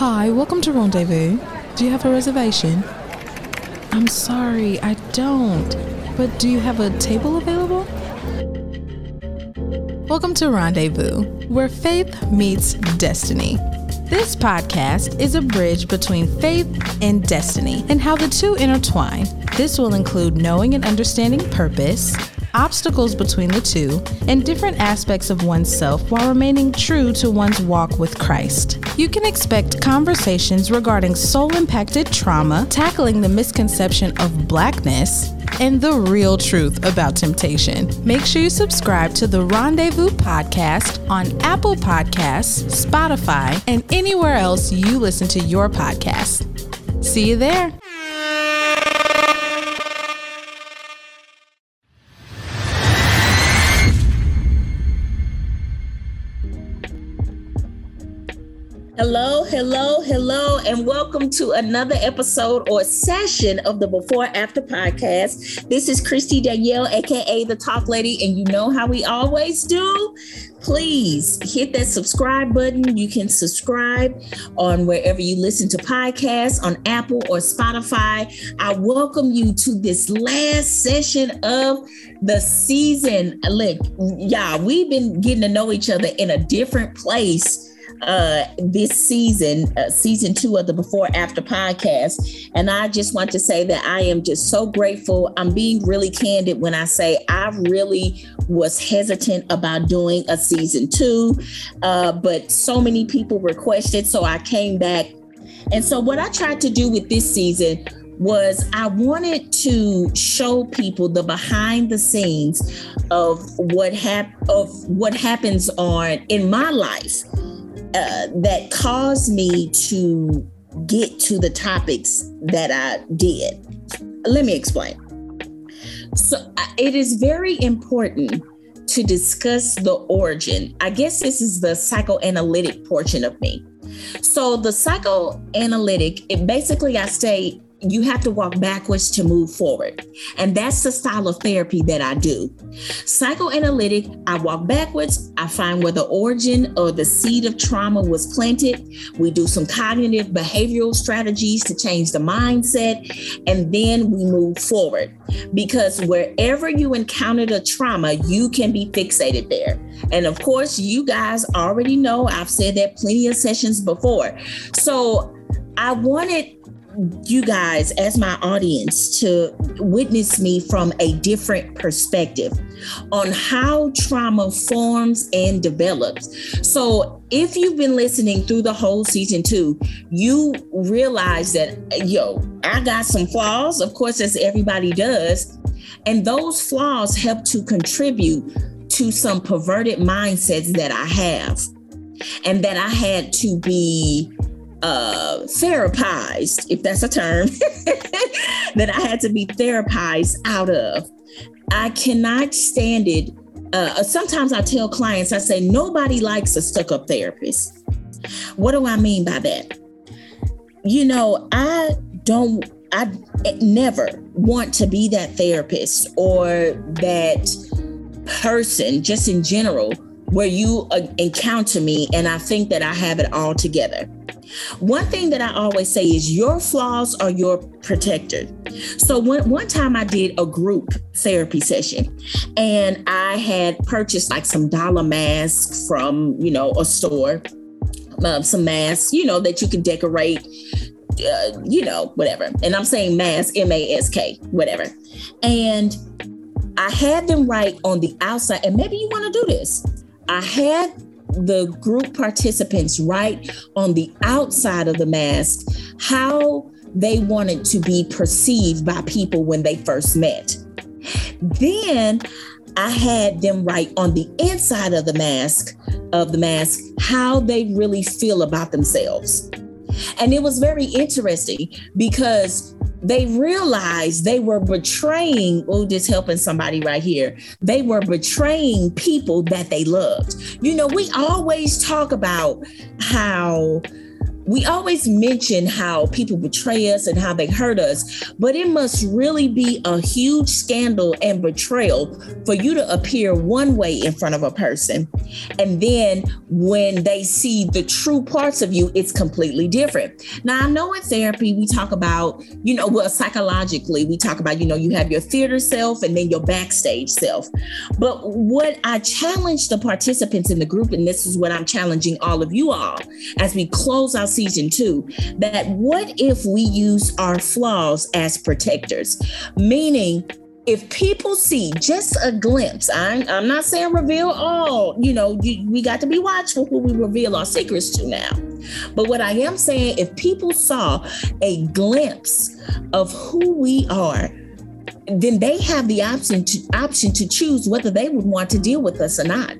Hi, welcome to Rendezvous. Do you have a reservation? I'm sorry, I don't. But do you have a table available? Welcome to Rendezvous, where faith meets destiny. This podcast is a bridge between faith and destiny and how the two intertwine. This will include knowing and understanding purpose, obstacles between the two, and different aspects of oneself while remaining true to one's walk with Christ. You can expect conversations regarding soul impacted trauma, tackling the misconception of blackness, and the real truth about temptation. Make sure you subscribe to the Rendezvous podcast on Apple Podcasts, Spotify, and anywhere else you listen to your podcasts. See you there. Hello, hello, hello, and welcome to another episode or session of the Before After podcast. This is Kristy Danielle, aka the Talk Lady, and you know how we always do. Please hit that subscribe button. You can subscribe on wherever you listen to podcasts on Apple or Spotify. I welcome you to this last session of the season. Look, y'all, we've been getting to know each other in a different place uh, this season, uh, season two of the Before After podcast. And I just want to say that I am just so grateful. I'm being really candid when I say I really was hesitant about doing a season two, uh, but so many people requested, so I came back. And so, what I tried to do with this season was I wanted to show people the behind the scenes of what hap- of what happens on in my life uh, that caused me to get to the topics that I did. Let me explain. So, it is very important to discuss the origin. I guess this is the psychoanalytic portion of me. So, the psychoanalytic, it basically I say you have to walk backwards to move forward. And that's the style of therapy that I do. Psychoanalytic, I walk backwards, I find where the origin or the seed of trauma was planted. We do some cognitive behavioral strategies to change the mindset, and then we move forward. Because wherever you encountered a trauma, you can be fixated there. And of course, you guys already know I've said that plenty of sessions before. So I wanted you guys, as my audience, to witness me from a different perspective on how trauma forms and develops. So, if you've been listening through the whole season two, you realize that, yo, I got some flaws, of course, as everybody does. And those flaws help to contribute to some perverted mindsets that I have and that I had to be uh, therapized, if that's a term, that I had to be therapized out of. I cannot stand it. Uh, sometimes I tell clients, I say, nobody likes a stuck up therapist. What do I mean by that? You know, I don't, I never want to be that therapist or that person, just in general, where you uh, encounter me and I think that I have it all together. One thing that I always say is your flaws are your protector. So one, one time I did a group therapy session and I had purchased like some dollar masks from, you know, a store, uh, some masks, you know, that you can decorate uh, you know, whatever. And I'm saying mask, M A S K, whatever. And I had them write on the outside, and maybe you want to do this. I had the group participants write on the outside of the mask how they wanted to be perceived by people when they first met. Then I had them write on the inside of the mask of the mask how they really feel about themselves. And it was very interesting because they realized they were betraying, oh, just helping somebody right here. They were betraying people that they loved. You know, we always talk about how we always mention how people betray us and how they hurt us, but it must really be a huge scandal and betrayal for you to appear one way in front of a person. And then when they see the true parts of you, it's completely different. Now, I know in therapy, we talk about, you know, well, psychologically, we talk about, you know, you have your theater self and then your backstage self. But what I challenge the participants in the group, and this is what I'm challenging all of you all as we close out season two, that what if we use our flaws as protectors? Meaning, if people see just a glimpse, I'm, I'm not saying reveal all, you know, you, we got to be watchful who we reveal our secrets to now. But what I am saying, if people saw a glimpse of who we are, then they have the option to option to choose whether they would want to deal with us or not.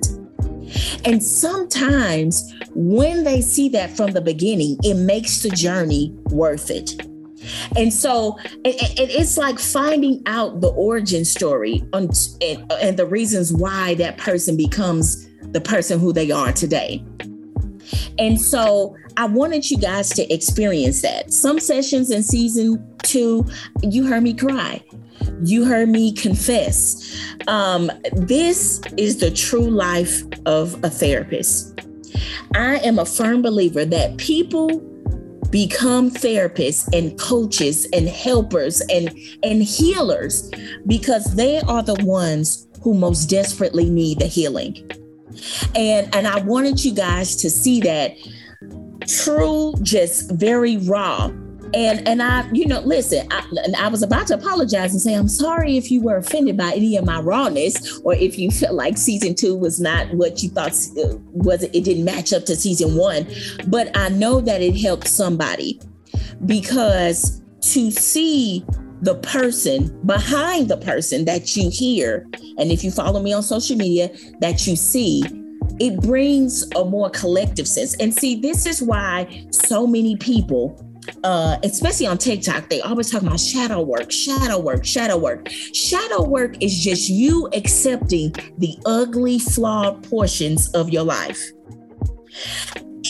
And sometimes when they see that from the beginning, it makes the journey worth it. And so it, it, it's like finding out the origin story on, and, and the reasons why that person becomes the person who they are today. And so I wanted you guys to experience that. Some sessions in season two, you heard me cry. You heard me confess. Um, this is the true life of a therapist. I am a firm believer that people become therapists and coaches and helpers and, and healers because they are the ones who most desperately need the healing. And, and I wanted you guys to see that true, just very raw and and I, you know, listen, I, I was about to apologize and say I'm sorry if you were offended by any of my rawness, or if you felt like season two was not what you thought uh, was. It didn't match up to season one, but I know that it helped somebody because to see the person behind the person that you hear, and if you follow me on social media, that you see, it brings a more collective sense. And see, this is why so many people uh, especially on TikTok, they always talk about shadow work, shadow work, shadow work. Shadow work is just you accepting the ugly, flawed portions of your life.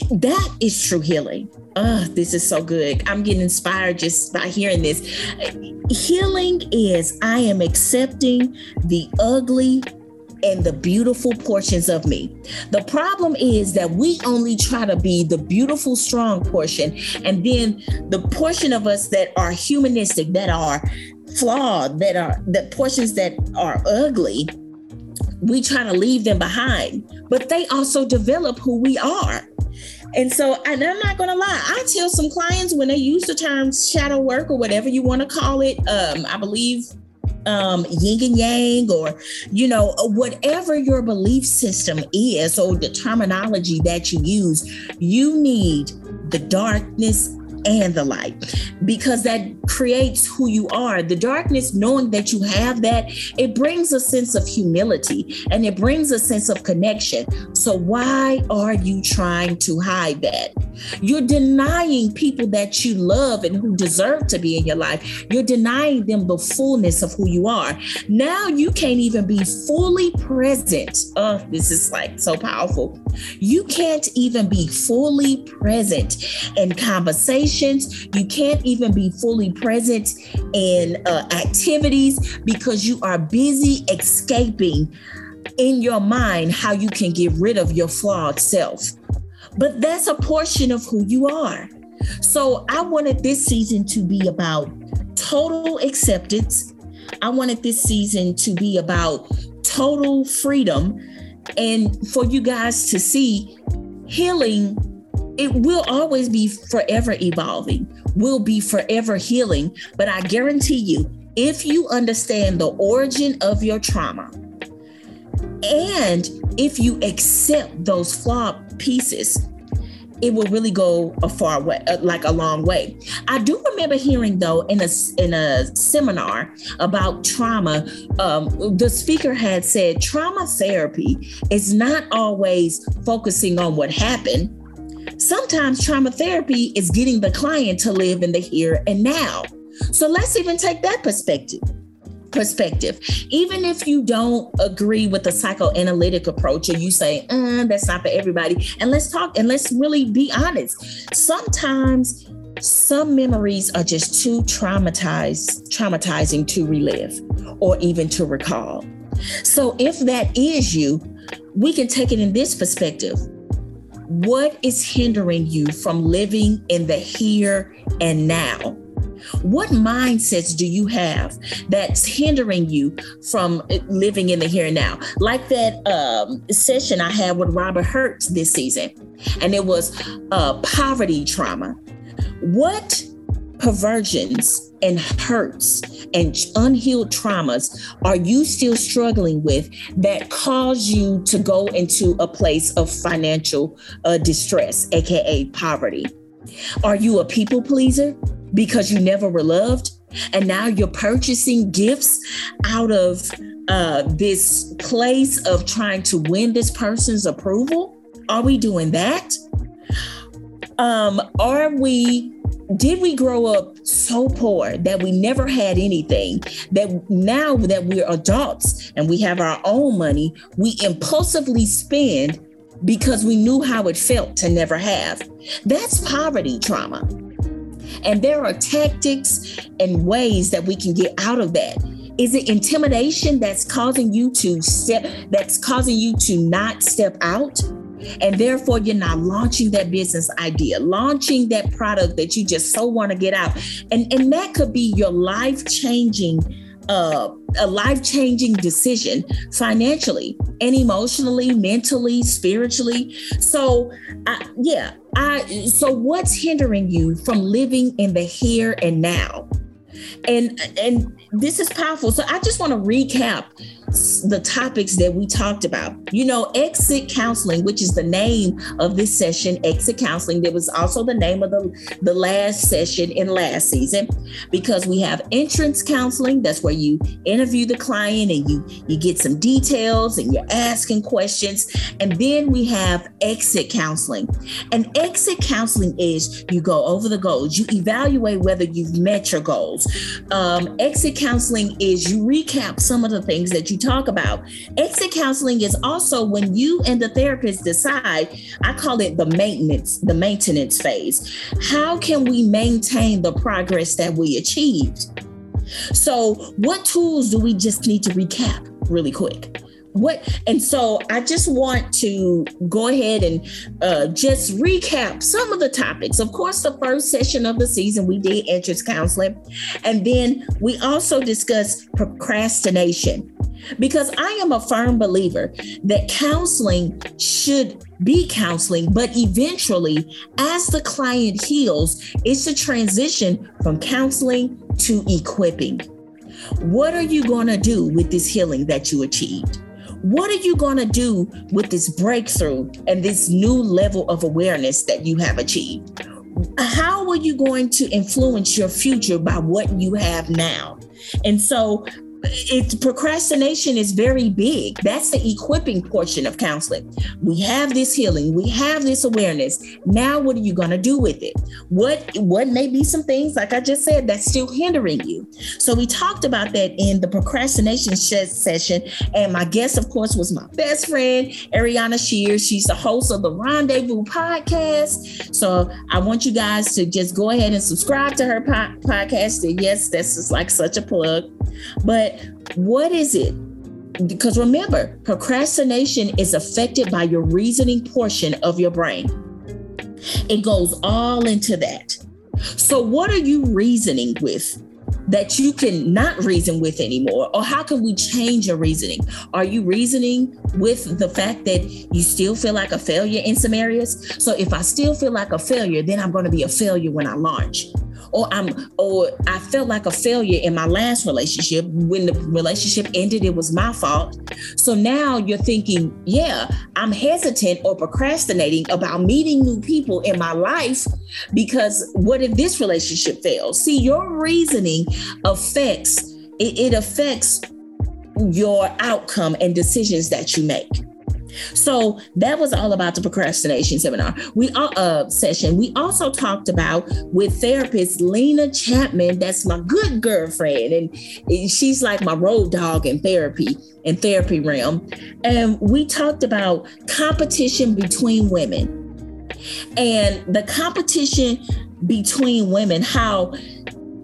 That is true healing. Oh, this is so good. I'm getting inspired just by hearing this. Healing is I am accepting the ugly, and the beautiful portions of me. The problem is that we only try to be the beautiful, strong portion, and then the portion of us that are humanistic, that are flawed, that are the portions that are ugly, we try to leave them behind. But they also develop who we are. And so, and I'm not gonna lie, I tell some clients when they use the term shadow work or whatever you want to call it, um, I believe um, yin and yang, or you know, whatever your belief system is, or the terminology that you use, you need the darkness and the light because that creates who you are. The darkness, knowing that you have that, it brings a sense of humility and it brings a sense of connection. So, why are you trying to hide that? You're denying people that you love and who deserve to be in your life. You're denying them the fullness of who you are. Now you can't even be fully present. Oh, this is like so powerful. You can't even be fully present in conversations. You can't even be fully present in uh, activities because you are busy escaping in your mind how you can get rid of your flawed self. But that's a portion of who you are. So I wanted this season to be about total acceptance. I wanted this season to be about total freedom and for you guys to see healing it will always be forever evolving will be forever healing but i guarantee you if you understand the origin of your trauma and if you accept those flawed pieces it will really go a far way, uh, like a long way. I do remember hearing though in a in a seminar about trauma, um, the speaker had said trauma therapy is not always focusing on what happened. Sometimes trauma therapy is getting the client to live in the here and now. So let's even take that perspective. Perspective. Even if you don't agree with the psychoanalytic approach or you say, uh, that's not for everybody, and let's talk and let's really be honest. Sometimes some memories are just too traumatized, traumatizing to relive or even to recall. So if that is you, we can take it in this perspective. What is hindering you from living in the here and now? What mindsets do you have that's hindering you from living in the here and now? Like that um, session I had with Robert Hertz this season, and it was uh, poverty trauma. What perversions and hurts and unhealed traumas are you still struggling with that cause you to go into a place of financial uh, distress, aka poverty? Are you a people pleaser? Because you never were loved. And now you're purchasing gifts out of uh, this place of trying to win this person's approval. Are we doing that? Um, are we did we grow up so poor that we never had anything that now that we're adults and we have our own money we impulsively spend because we knew how it felt to never have that's poverty trauma and there are tactics and ways that we can get out of that. Is it intimidation that's causing you to step, that's causing you to not step out? And therefore, you're not launching that business idea, launching that product that you just so want to get out. And, and that could be your life changing uh, a life changing decision financially and emotionally, mentally, spiritually. So, I, yeah, I. So, what's hindering you from living in the here and now? And and this is powerful. So, I just want to recap the topics that we talked about. You know, exit counseling, which is the name of this session, exit counseling. That was also the name of the, the last session in last season because we have entrance counseling. That's where you interview the client and you you get some details and you're asking questions. And then we have exit counseling. And exit counseling is you go over the goals, you evaluate whether you've met your goals. Um, exit counseling is you recap some of the things that you talk about. Exit counseling is also when you and the therapist decide, I call it the maintenance, the maintenance phase. How can we maintain the progress that we achieved? So, what tools do we just need to recap really quick? what and so i just want to go ahead and uh, just recap some of the topics of course the first session of the season we did entrance counseling and then we also discussed procrastination because i am a firm believer that counseling should be counseling but eventually as the client heals it's a transition from counseling to equipping what are you going to do with this healing that you achieved what are you going to do with this breakthrough and this new level of awareness that you have achieved? How are you going to influence your future by what you have now? And so it procrastination is very big. That's the equipping portion of counseling. We have this healing, we have this awareness. Now what are you going to do with it? What what may be some things like I just said that's still hindering you. So we talked about that in the procrastination session and my guest of course was my best friend Areanna Shears. She's the host of the Rendezvous podcast. So I want you guys to just go ahead and subscribe to her po- podcast. Yes, this is like such a plug. But what is it? Because remember, procrastination is affected by your reasoning portion of your brain. It goes all into that. So, what are you reasoning with that you can not reason with anymore? Or how can we change your reasoning? Are you reasoning with the fact that you still feel like a failure in some areas? So, if I still feel like a failure, then I'm going to be a failure when I launch or I'm or I felt like a failure in my last relationship. When the relationship ended, it was my fault. So now you're thinking, yeah, I'm hesitant or procrastinating about meeting new people in my life because what if this relationship fails? See, your reasoning affects it, it affects your outcome and decisions that you make. So that was all about the procrastination seminar. We uh session. We also talked about with therapist Lena Chapman. That's my good girlfriend, and she's like my road dog in therapy in therapy realm. And we talked about competition between women and the competition between women. How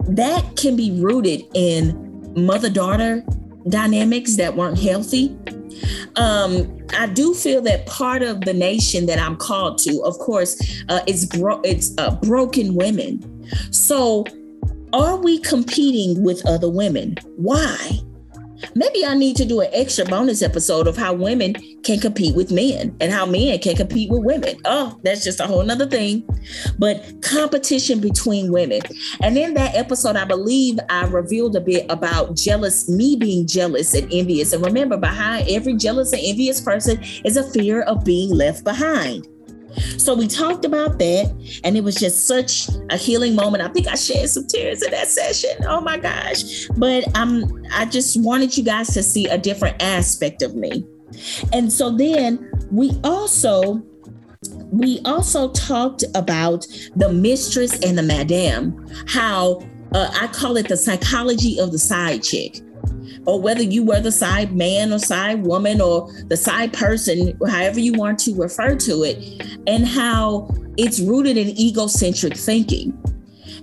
that can be rooted in mother daughter dynamics that weren't healthy um, I do feel that part of the nation that I'm called to, of course, uh, is bro- it's uh, broken women. So, are we competing with other women? Why? Maybe I need to do an extra bonus episode of how women can compete with men and how men can compete with women. Oh, that's just a whole nother thing. But competition between women. And in that episode, I believe I revealed a bit about jealous, me being jealous and envious. And remember, behind every jealous and envious person is a fear of being left behind. So we talked about that, and it was just such a healing moment. I think I shed some tears in that session. Oh my gosh. But um, I just wanted you guys to see a different aspect of me. And so then we also we also talked about the mistress and the madam, how uh, I call it the psychology of the side chick or whether you were the side man or side woman or the side person, however you want to refer to it, and how it's rooted in egocentric thinking.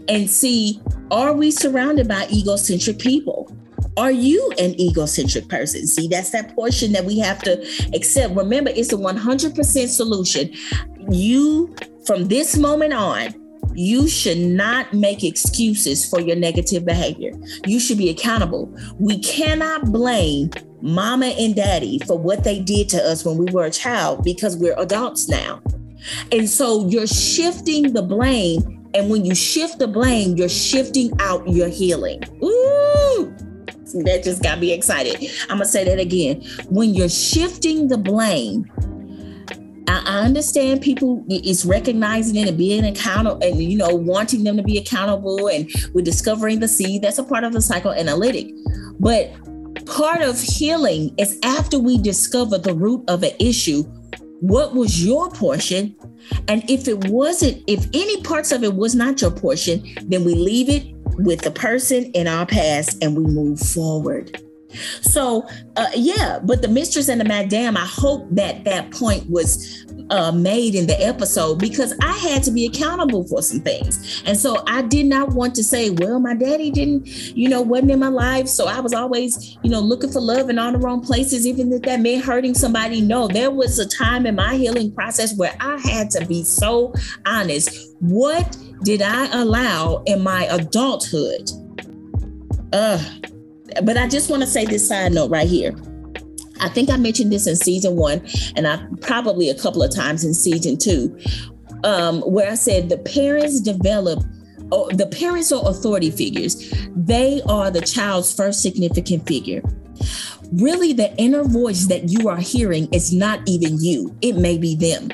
And see, are we surrounded by egocentric people? Are you an egocentric person? See, that's that portion that we have to accept. Remember, it's a 100% solution. You, from this moment on, you should not make excuses for your negative behavior. You should be accountable. We cannot blame mama and daddy for what they did to us when we were a child because we're adults now. And so you're shifting the blame. And when you shift the blame, you're shifting out your healing. Ooh, that just got me excited. I'm going to say that again. When you're shifting the blame, I, understand people is recognizing it and being accountable and you know wanting them to be accountable and we're discovering the seed. That's a part of the psychoanalytic. But part of healing is after we discover the root of an issue, what was your portion? And if it wasn't, if any parts of it was not your portion, then we leave it with the person in our past and we move forward. So, uh, yeah, but the mistress and the madam, I hope that that point was uh, made in the episode because I had to be accountable for some things. And so I did not want to say, well, my daddy didn't, you know, wasn't in my life. So I was always, you know, looking for love in all the wrong places, even if that meant hurting somebody. No, there was a time in my healing process where I had to be so honest. What did I allow in my adulthood? Uh, but I just want to say this side note right here. I think I mentioned this in season one, and I probably a couple of times in season two, um, where I said the parents develop or the parents are authority figures, they are the child's first significant figure. Really, the inner voice that you are hearing is not even you, it may be them.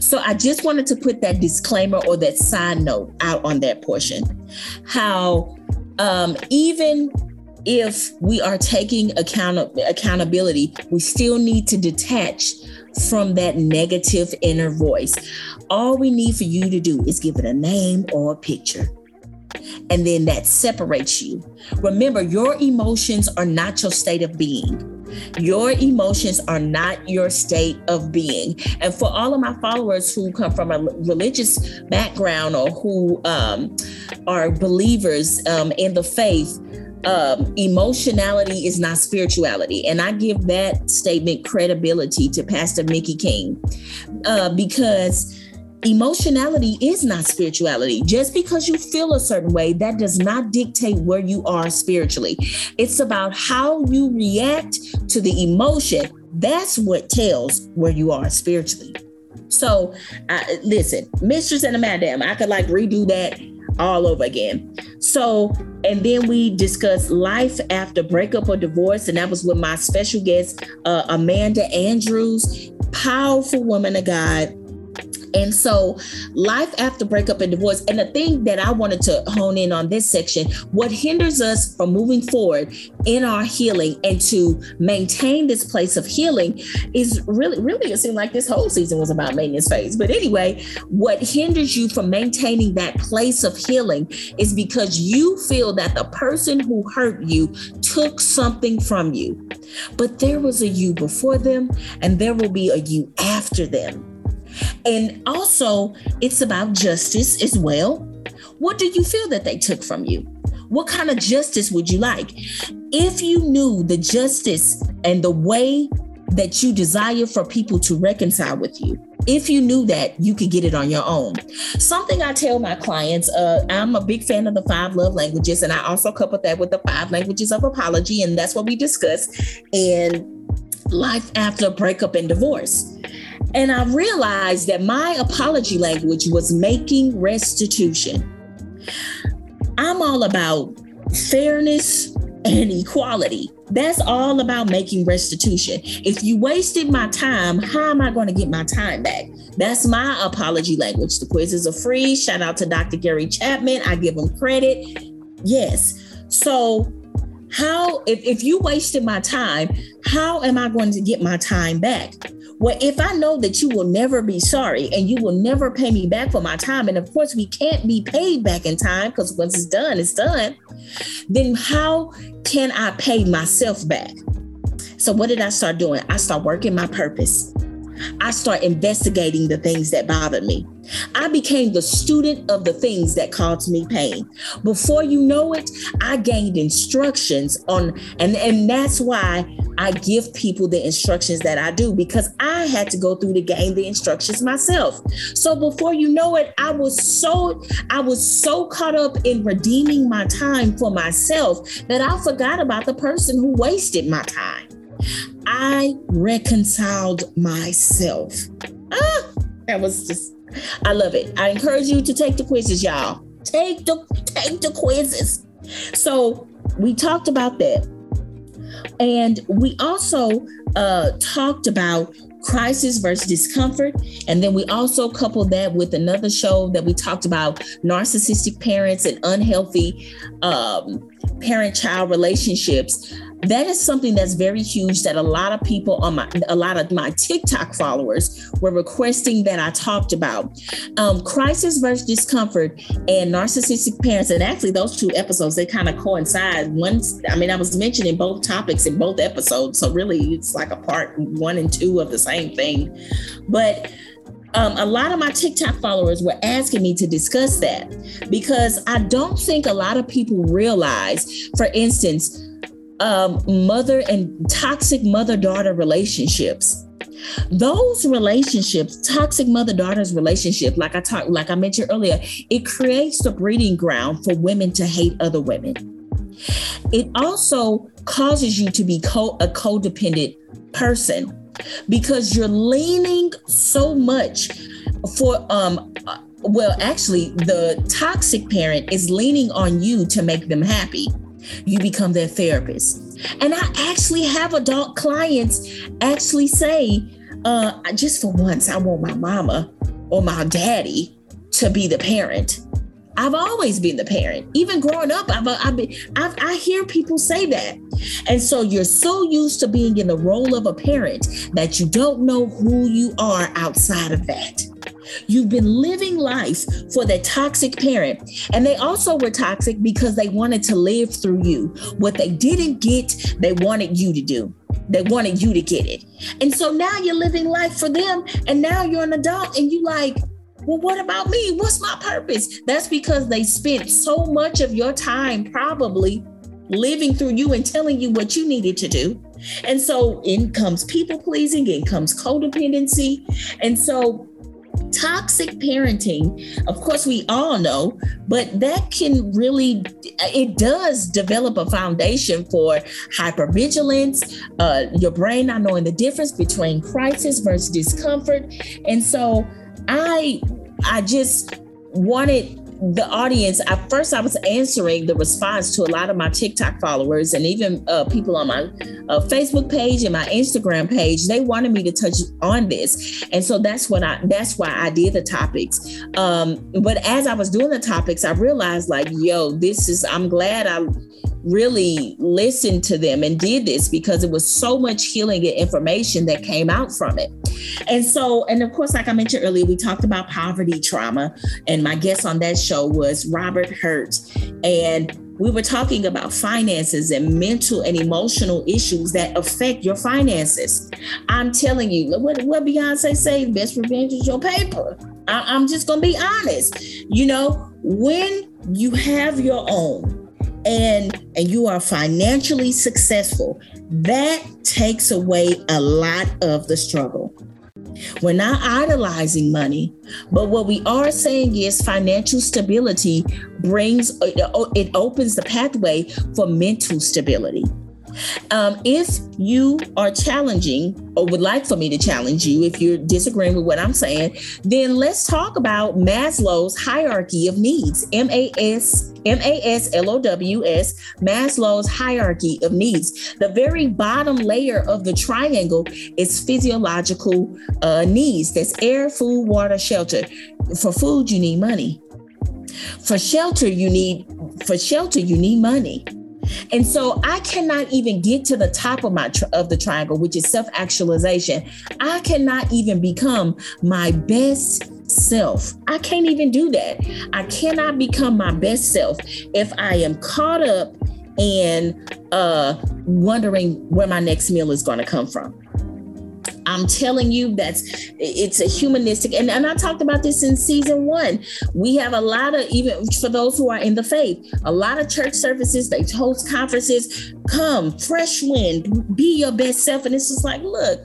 So I just wanted to put that disclaimer or that side note out on that portion. How um, even if we are taking account accountability, we still need to detach from that negative inner voice. All we need for you to do is give it a name or a picture. And then that separates you. Remember, your emotions are not your state of being. Your emotions are not your state of being. And for all of my followers who come from a religious background or who um, are believers um, in the faith, um, emotionality is not spirituality. And I give that statement credibility to Pastor Mickey King uh, because emotionality is not spirituality. Just because you feel a certain way, that does not dictate where you are spiritually. It's about how you react to the emotion. That's what tells where you are spiritually. So, listen, Mistress and a Madam, I could like redo that all over again. So, and then we discussed life after breakup or divorce. And that was with my special guest, uh, Amanda Andrews, powerful woman of God. And so, life after breakup and divorce, and the thing that I wanted to hone in on this section, what hinders us from moving forward in our healing and to maintain this place of healing is really, really, it seemed like this whole season was about maintenance phase. But anyway, what hinders you from maintaining that place of healing is because you feel that the person who hurt you took something from you. But there was a you before them, and there will be a you after them. And also, it's about justice as well. What do you feel that they took from you? What kind of justice would you like? If you knew the justice and the way that you desire for people to reconcile with you, if you knew that, you could get it on your own. Something I tell my clients, uh, I'm a big fan of the five love languages, and I also couple that with the five languages of apology, and that's what we discuss in life after breakup and divorce. And I realized that my apology language was making restitution. I'm all about fairness and equality. That's all about making restitution. If you wasted my time, how am I going to get my time back? That's my apology language. The quizzes are free. Shout out to Dr. Gary Chapman. I give him credit. Yes. So, how, if, if you wasted my time, how am I going to get my time back? Well, if I know that you will never be sorry and you will never pay me back for my time, and of course we can't be paid back in time because once it's done, it's done, then how can I pay myself back? So what did I start doing? I start working my purpose. I start investigating the things that bothered me. I became the student of the things that caused me pain. Before you know it, I gained instructions on, and, and that's why I give people the instructions that I do because I had to go through to gain the instructions myself. So before you know it, I was so I was so caught up in redeeming my time for myself that I forgot about the person who wasted my time. I reconciled myself. Ah, that was just I love it. I encourage you to take the quizzes, y'all. Take the take the quizzes. So we talked about that. And we also uh, talked about crisis versus discomfort. And then we also coupled that with another show that we talked about narcissistic parents and unhealthy um, parent child relationships that is something that's very huge that a lot of people on my a lot of my TikTok followers were requesting that I talked about. Um, crisis versus discomfort and narcissistic parents, and actually those two episodes they kind of coincide. Once I mean I was mentioning both topics in both episodes, so really it's like a part one and two of the same thing. But um, a lot of my TikTok followers were asking me to discuss that because I don't think a lot of people realize, for instance, um, mother and toxic mother daughter relationships. Those relationships toxic mother daughters relationship like i talked like i mentioned earlier it creates the breeding ground for women to hate other women. It also causes you to be co- a codependent person because you're leaning so much for um well actually the toxic parent is leaning on you to make them happy you become their therapist. And I actually have adult clients actually say, uh, just for once, I want my mama or my daddy to be the parent. I've always been the parent. Even growing up, I've, I've been, I've, I hear people say that. And so you're so used to being in the role of a parent that you don't know who you are outside of that. You've been living life for that toxic parent. And they also were toxic because they wanted to live through you. What they didn't get, they wanted you to do. They wanted you to get it. And so now you're living life for them. And now you're an adult and you like, well, what about me? What's my purpose? That's because they spent so much of your time probably living through you and telling you what you needed to do. And so in comes people pleasing, in comes codependency. And so toxic parenting of course we all know but that can really it does develop a foundation for hypervigilance uh, your brain not knowing the difference between crisis versus discomfort. And so i i just wanted the audience, at first I was answering the response to a lot of my TikTok followers and even uh, people on my uh, Facebook page and my Instagram page. They wanted me to touch on this, and so that's what I. That's why I did the topics. Um, but as I was doing the topics, I realized like, yo, this is. I'm glad I really listened to them and did this because it was so much healing and information that came out from it. And so, and of course, like I mentioned earlier, we talked about poverty trauma, and my guest on that show was Robert Hurt. And we were talking about finances and mental and emotional issues that affect your finances. I'm telling you, what, what Beyonce say, best revenge is your paper. I, I'm just gonna be honest. You know, when you have your own and and you are financially successful, that takes away a lot of the struggle. We're not idolizing money, but what we are saying is financial stability brings it opens the pathway for mental stability. Um, if you are challenging or would like for me to challenge you, if you're disagreeing with what I'm saying, then let's talk about Maslow's hierarchy of needs. M A S M A S L O W S, Maslow's hierarchy of needs. The very bottom layer of the triangle is physiological uh, needs. That's air, food, water, shelter. For food, you need money. For shelter, you need for shelter you need money. And so I cannot even get to the top of my of the triangle, which is self-actualization. I cannot even become my best self. I can't even do that. I cannot become my best self if I am caught up in uh wondering where my next meal is going to come from. I'm telling you, that's it's a humanistic, and, and I talked about this in season one. We have a lot of even for those who are in the faith, a lot of church services, they host conferences, come, fresh wind, be your best self. And it's just like, look,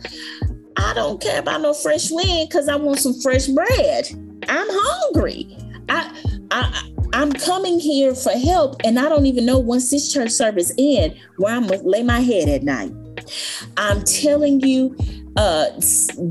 I don't care about no fresh wind because I want some fresh bread. I'm hungry. I I I'm coming here for help, and I don't even know once this church service end where I'm gonna lay my head at night. I'm telling you, uh,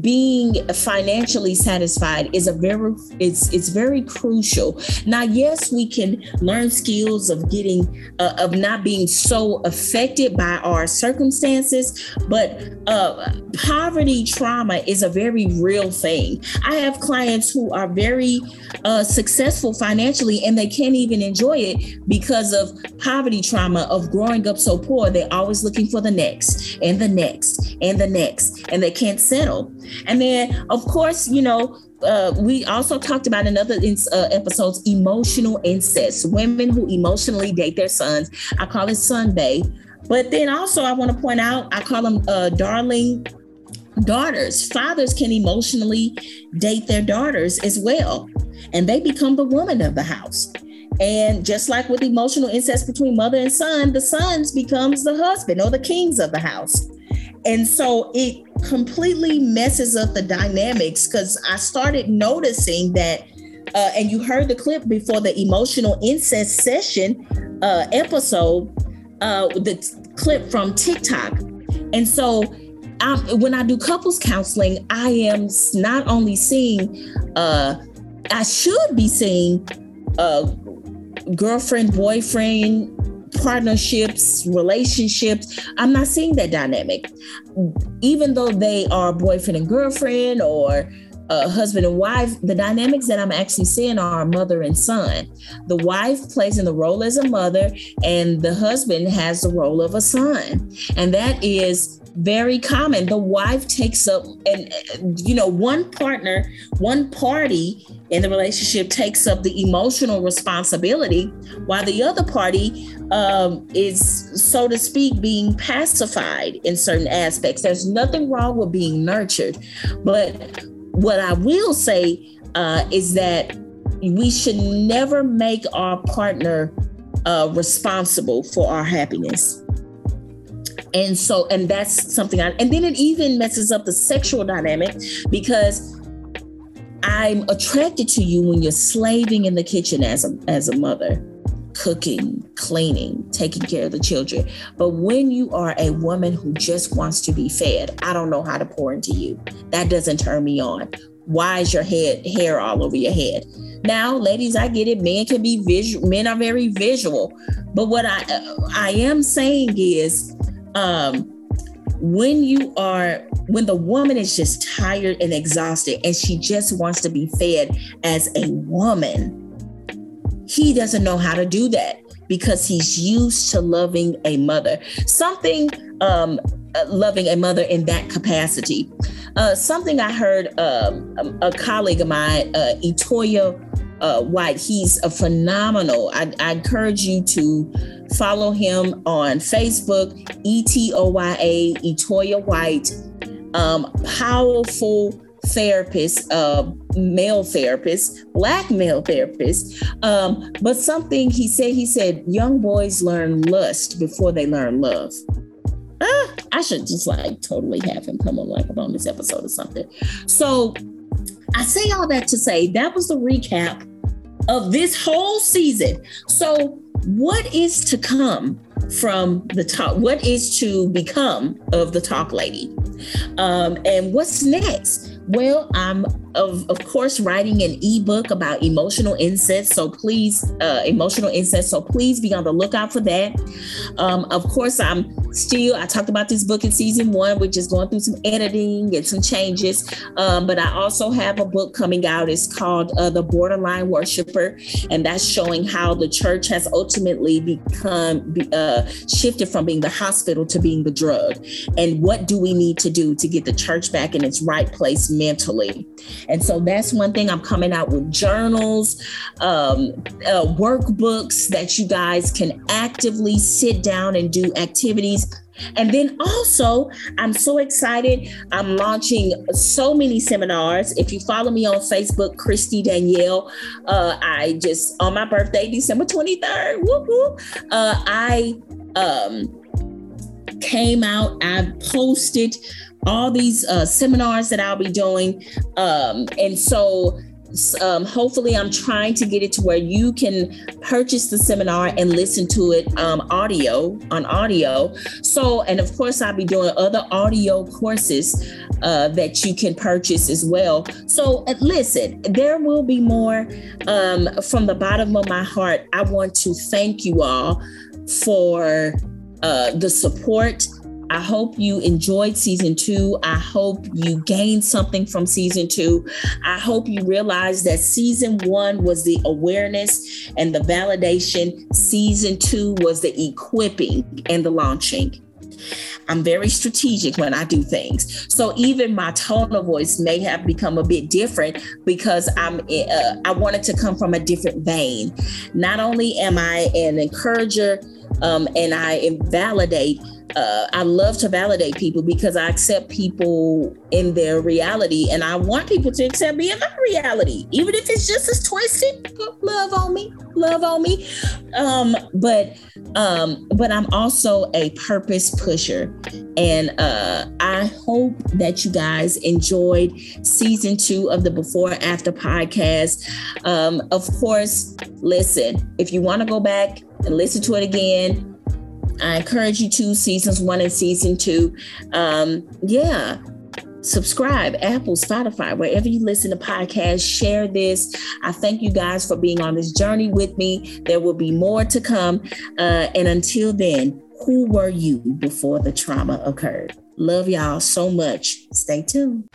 being financially satisfied is a very it's it's very crucial. Now, yes, we can learn skills of getting uh, of not being so affected by our circumstances, but uh, poverty trauma is a very real thing. I have clients who are very uh, successful financially and they can't even enjoy it because of poverty trauma of growing up so poor. They're always looking for the next and the next and the next, and they they can't settle. And then, of course, you know, uh, we also talked about in other uh, episodes emotional incest, women who emotionally date their sons. I call it Sunday. But then also, I want to point out, I call them uh, darling daughters. Fathers can emotionally date their daughters as well, and they become the woman of the house. And just like with emotional incest between mother and son, the sons becomes the husband or the kings of the house. And so it completely messes up the dynamics because I started noticing that, uh, and you heard the clip before the emotional incest session uh, episode, uh, the clip from TikTok. And so I'm, when I do couples counseling, I am not only seeing, uh, I should be seeing uh, girlfriend, boyfriend, partnerships, relationships. I'm not seeing that dynamic. Even though they are boyfriend and girlfriend or uh, husband and wife, the dynamics that I'm actually seeing are mother and son. The wife plays in the role as a mother, and the husband has the role of a son. And that is very common. The wife takes up, and you know, one partner, one party in the relationship takes up the emotional responsibility, while the other party um, is, so to speak, being pacified in certain aspects. There's nothing wrong with being nurtured, but what I will say uh, is that we should never make our partner uh, responsible for our happiness. And so, and that's something I, and then it even messes up the sexual dynamic because I'm attracted to you when you're slaving in the kitchen as a, as a mother, cooking, cleaning, taking care of the children. But when you are a woman who just wants to be fed, I don't know how to pour into you. That doesn't turn me on why is your head hair all over your head? Now, ladies, I get it. Men can be visual. Men are very visual. But what I I am saying is, um, when you are when the woman is just tired and exhausted and she just wants to be fed as a woman, he doesn't know how to do that because he's used to loving a mother. Something um, uh, loving a mother in that capacity. Uh, something I heard um, a colleague of mine, uh, Etoya uh, White. He's a phenomenal. I, I, encourage you to follow him on Facebook, E T O Y A, Etoya White. Um, powerful therapist, uh, male therapist, black male therapist. Um, but something he said, he said, young boys learn lust before they learn love. Ah, I should just like totally have him come on like on this episode or something. So I say all that to say that was the recap of this whole season. So, what is to come from the talk? What is to become of the talk lady? Um, and what's next? Well, I'm of, of course writing an ebook about emotional incest. So please, uh, emotional incest. So please be on the lookout for that. Um, of course, I'm still, I talked about this book in season one, which is going through some editing and some changes. Um, but I also have a book coming out. It's called uh, The Borderline Worshiper. And that's showing how the church has ultimately become uh, shifted from being the hospital to being the drug. And what do we need to do to get the church back in its right place mentally? And so that's one thing I'm coming out with journals, um, uh, workbooks that you guys can actively sit down and do activities. And then also, I'm so excited. I'm launching so many seminars. If you follow me on Facebook, Kristy Danielle, uh, I just on my birthday, December 23rd, whoop, whoop, uh, I um, came out, I posted all these uh, seminars that I'll be doing. Um, and so um, hopefully I'm trying to get it to where you can purchase the seminar and listen to it um, audio on audio. So, and of course, I'll be doing other audio courses uh, that you can purchase as well. So, uh, listen, there will be more um, from the bottom of my heart. I want to thank you all for uh, the support I hope you enjoyed season two. I hope you gained something from season two. I hope you realize that season one was the awareness and the validation, season two was the equipping and the launching. I'm very strategic when I do things. So even my tone of voice may have become a bit different because I'm uh, I wanted to come from a different vein. Not only am I an encourager um, and I validate uh, I love to validate people because I accept people in their reality and I want people to accept me in my reality, even if it's just as twisted. Love on me, love on me. Um, but um, but I'm also a purpose pusher. And uh, I hope that you guys enjoyed season two of the Before After podcast. Um, of course, listen, if you want to go back and listen to it again, I encourage you to seasons one and season two. Um, yeah, subscribe apple spotify wherever you listen to podcasts share this. I thank you guys for being on this journey with me. There will be more to come. Uh, and until then who were you before the trauma occurred? Love y'all so much. Stay tuned